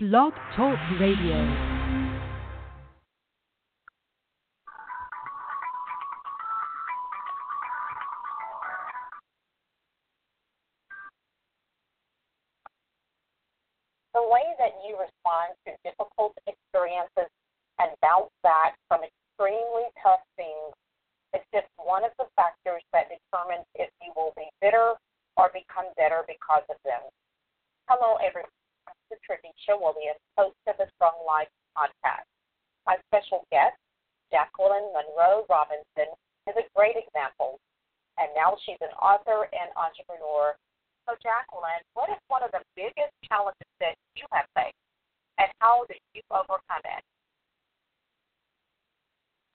Blog Talk Radio. the way that you respond to difficult experiences and bounce back from extremely tough things is just one of the factors that determines if you will be bitter or become better because of them. Hello, everyone. Is Trevicia Williams, host of the Strong Life podcast. My special guest, Jacqueline Monroe Robinson, is a great example, and now she's an author and entrepreneur. So, Jacqueline, what is one of the biggest challenges that you have faced, and how did you overcome it?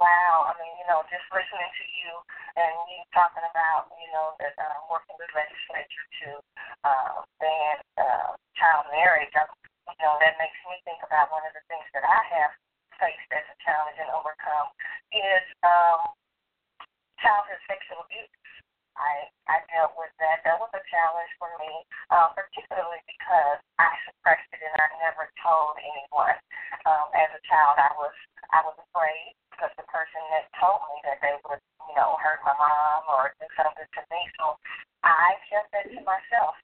Wow, I mean, you know, just listening to you and you talking about, you know, that uh, working with legislature to uh, ban uh, child marriage, I, you know, that makes me think about one of the things that I have faced as a challenge and overcome is um, childhood sexual abuse. I I dealt with that. That was a challenge for me, uh, particularly because I suppressed it and I never told anyone. Um, as a child, I was I was afraid because the person that told me that they would, you know, hurt my mom or do something to me. So I kept that to myself.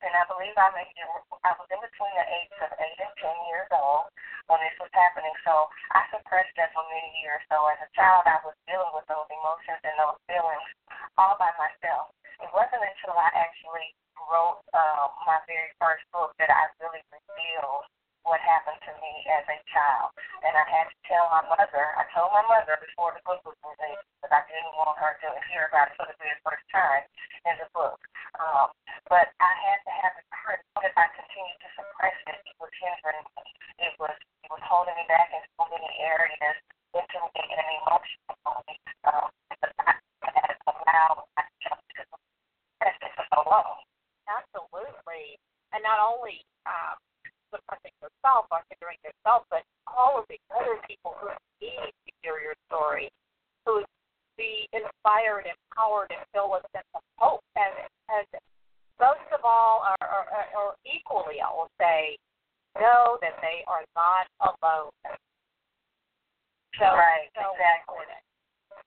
And I believe I it, I was in between the ages of 8 and 10 years old when this was happening. So I suppressed that for many years. So as a child, I was dealing with those emotions and those feelings all by myself. It wasn't until I actually wrote uh, my very first book that I really revealed what happened to me as a child. And I had to tell my mother, I told my mother before the book was released, because I didn't want her to hear about it for the very first time in the book. Um, but I had to have the courage if I continued to suppress it, it was hindering me. It was it was holding me back in so many areas, mentally and emotionally. Um, because I had allowed myself to suppress it for so long. Absolutely. And not only um, suppressing yourself or hindering yourself, but all of the other people who need to hear your story, who be inspired, empowered, and feel a sense of hope. And, and most of all, or, or, or equally, I will say, know that they are not alone. So, right, so exactly. important.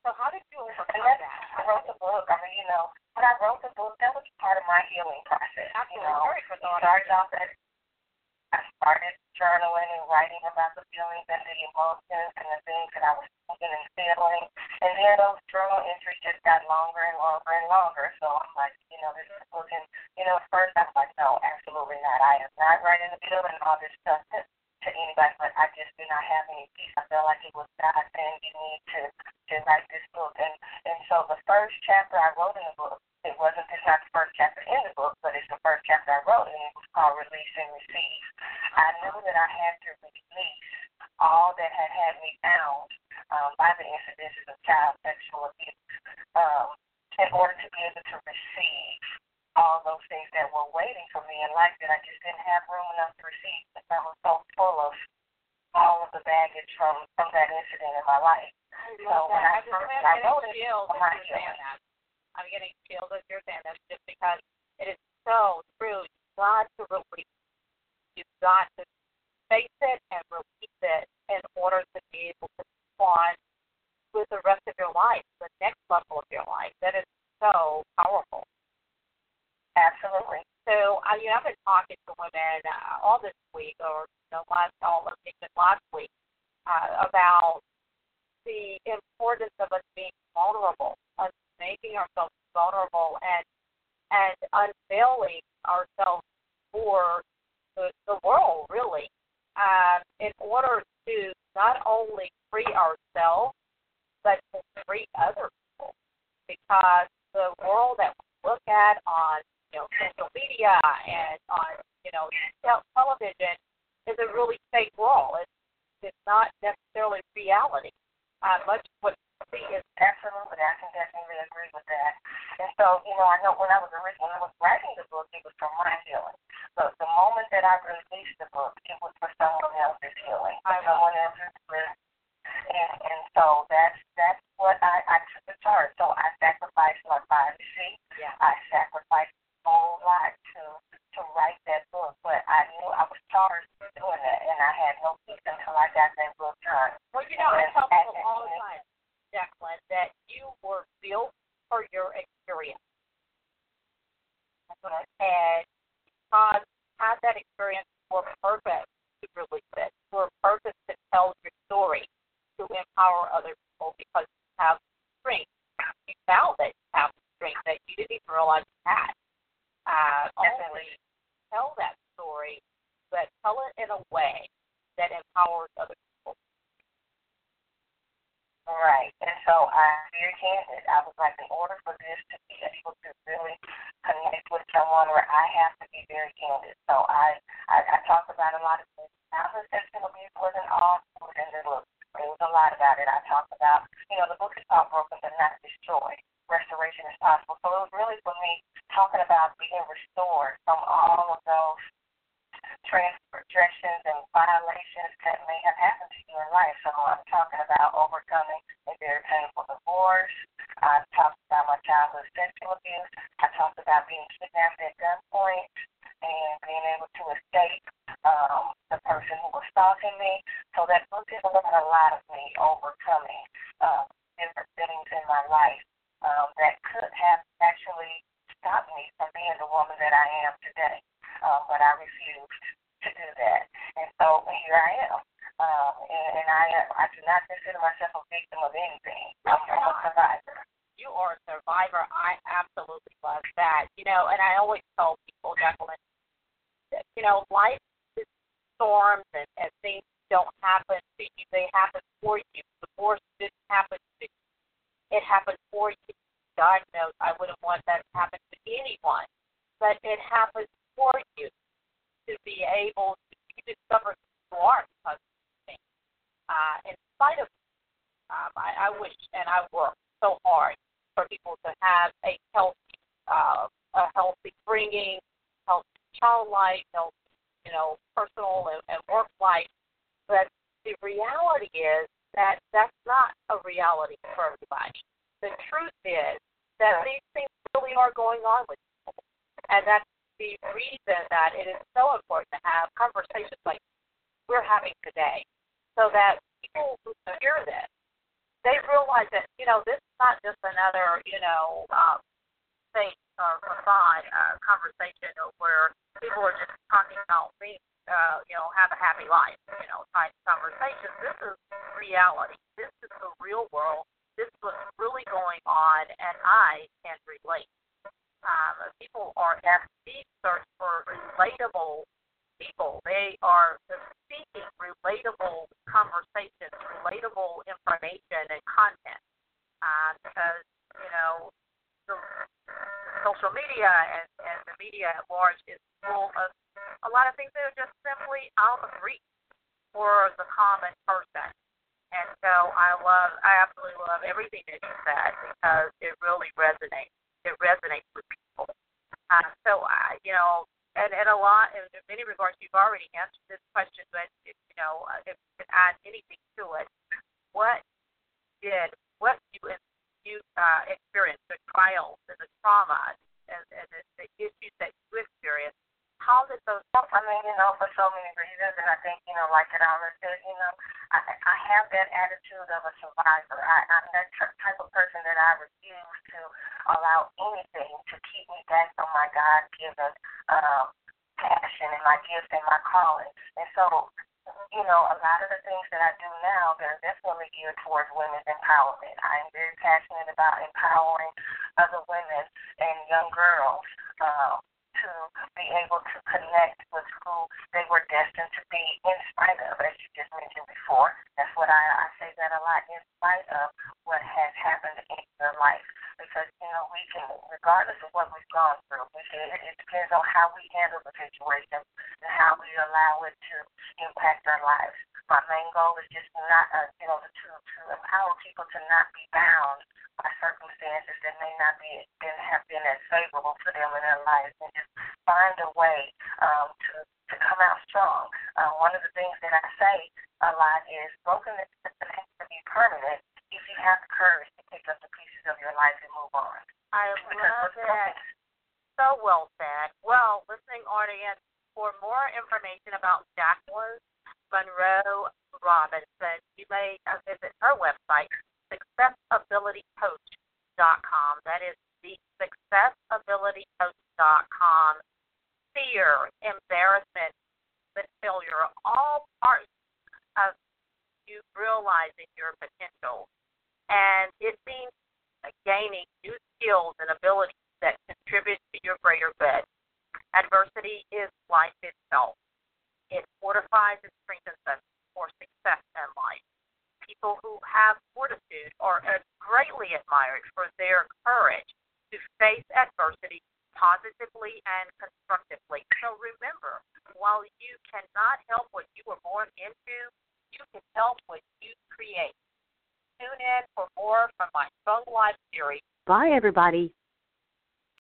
So how did you overcome And that's, that? I wrote the book. I mean, you know, when I wrote the book, that was part of my healing process. Absolutely. You know, Very good it thought. started off as I started journaling and writing about the feelings and the emotions and the things that I was thinking and feeling. And then those journal entries just got longer and longer and longer. So I'm like, you know, this is book. And, you know, at first I was like, no, absolutely not. I am not writing the bill and all this stuff to, to anybody, but I just did not have any peace. I felt like it was God saying you need to, to write this book. And, and so the first chapter I wrote in the book, it wasn't, it's not the first chapter in the book, first chapter I wrote, and it was called Release and Receive. I knew that I had to release all that had had me bound um, by the incidences of child sexual abuse um, in order to be able to receive all those things that were waiting for me in life that I just didn't have room enough to receive because I was so full of all of the baggage from, from that incident in my life. I So love when that. I I first I'm getting wrote it, chills as you're saying that. I'm getting chills as you're saying that just because it is so true. You've got to release. You've got to face it and release it in order to be able to on with the rest of your life, the next level of your life. That is so powerful. Absolutely. So, I mean, I've been talking to women uh, all this week, or you know, last all of even last week, uh, about the importance of us being vulnerable, us making ourselves vulnerable, and and unveiling ourselves for the, the world, really, um, in order to not only free ourselves, but to free other people, because the world that we look at on you know social media and on you know television is a really fake world. It's it's not necessarily reality. Uh, much of what we is Absolutely, I can definitely agree with that. And so, you know, I know when I was originally when I was writing the book, it was for my healing. But the moment that I released the book, it was for someone else's healing, for someone else's bliss. And and so that's that's what I I took the charge. So I sacrificed my privacy. yeah. I sacrificed a whole lot to to write that book, but I knew I was charged with doing that. had no peace until I got that book done. Well, you know, I tell people all the time, Jacqueline, that you were built for your experience. And God had that experience for a purpose to release it, for a purpose to tell your story, to empower other people because you have strength. You found that you have strength that you didn't even realize you had. Uh, only tell that story, but tell it in a way that empowers other people. Right. And so I'm candid. I was like, in order for this to be able to really connect with someone where I have to be very candid. So I I, I talked about a lot of things. Childhood sexual abuse wasn't all food and look. There was a lot about it. I talked about, you know, the book is called Broken but Not Destroyed. Restoration is possible. So it was really for me talking about being restored from all of those transgressions and violations that may have happened to you in life. So I'm talking about overcoming a very painful divorce. I talked about my childhood sexual abuse. I talked about being kidnapped at gunpoint and being able to escape um, the person who was stalking me. So that book is about a lot of me overcoming uh, different things in my life um, that could have actually stopped me from being the woman that I am today um, but I refused to do that. And so here I am. Um, and, and I I do not consider myself a victim of anything. I'm, a survivor. You are a survivor. I absolutely love that. You know, and I always tell people, Jacqueline, that, you know, life is storms and, and things don't happen to you. They happen for you. Divorce didn't happen to you. It happened for you. God knows I wouldn't want that to happen to anyone. But it happens for you to be able to discover who you are because of things. Uh, in spite of, um, I, I wish and I work so hard for people to have a healthy, uh, a healthy bringing, healthy child life, healthy, you know, personal and, and work life. But the reality is that that's not a reality for everybody. The truth is that these things really are going on with people, and that's the reason that it is so important to have conversations like we're having today so that people who hear this, they realize that, you know, this is not just another, you know, um, fake or facade uh, conversation where people are just talking about being, uh, you know, have a happy life, you know, type conversation. This is reality. This is the real world. This is what's really going on, and I can relate um, people are deep search for relatable people. They are seeking relatable conversations, relatable information and content. Uh, because, you know, the social media and, and the media at large is full of a lot of things that are just simply out of reach for the common person. And so I love, I absolutely love everything that you said because it really resonates it resonates with people. Uh, so, uh, you know, and, and a lot, in, many regards, you've already answered this question, but, if, you know, uh, if you can add anything to it, what did, what you, you uh, experienced, the trials and the trauma and, and the, the issues that you experienced, how did those? I mean, you know, for so many reasons, and I think, you know, like it always said, you know, I, I have that attitude of a survivor. I, I'm that type of person that I refuse to allow anything to keep me back from my God-given um, passion and my gifts and my calling. And so, you know, a lot of the things that I do now, they're definitely geared towards women's empowerment. I am very passionate about empowering other women and young girls. Um, to be able to connect with who they were destined to be in spite of, as you just mentioned before. That's what I, I say that a lot, in spite of what has happened in their life. Because, you know, we can, regardless of what we've gone through, we can, it depends on how we handle the situation and how we allow it to impact our lives. My main goal is just not, uh, you know, to, to empower people to not be bound by circumstances that may not be been have been as favorable to them in their lives and just find a way um, to to come out strong. Uh, one of the things that I say a lot is brokenness to be permanent if you have the courage to pick up the pieces of your life and move on. I love it. So well said. Well, listening audience, for more information about Jacqueline Monroe Robinson, you may uh, visit her website, successabilitycoach.com. That is the successabilitycoach.com. Fear, embarrassment, and failure are all parts of you realizing your potential. And it means gaining new skills and abilities that contribute to your greater good. Adversity is life itself. It fortifies and strengthens us for success in life. People who have fortitude are greatly admired for their courage to face adversity positively and constructively. So remember, while you cannot help what you were born into, you can help what you create. Tune in for more from my Strong Life series. Bye, everybody.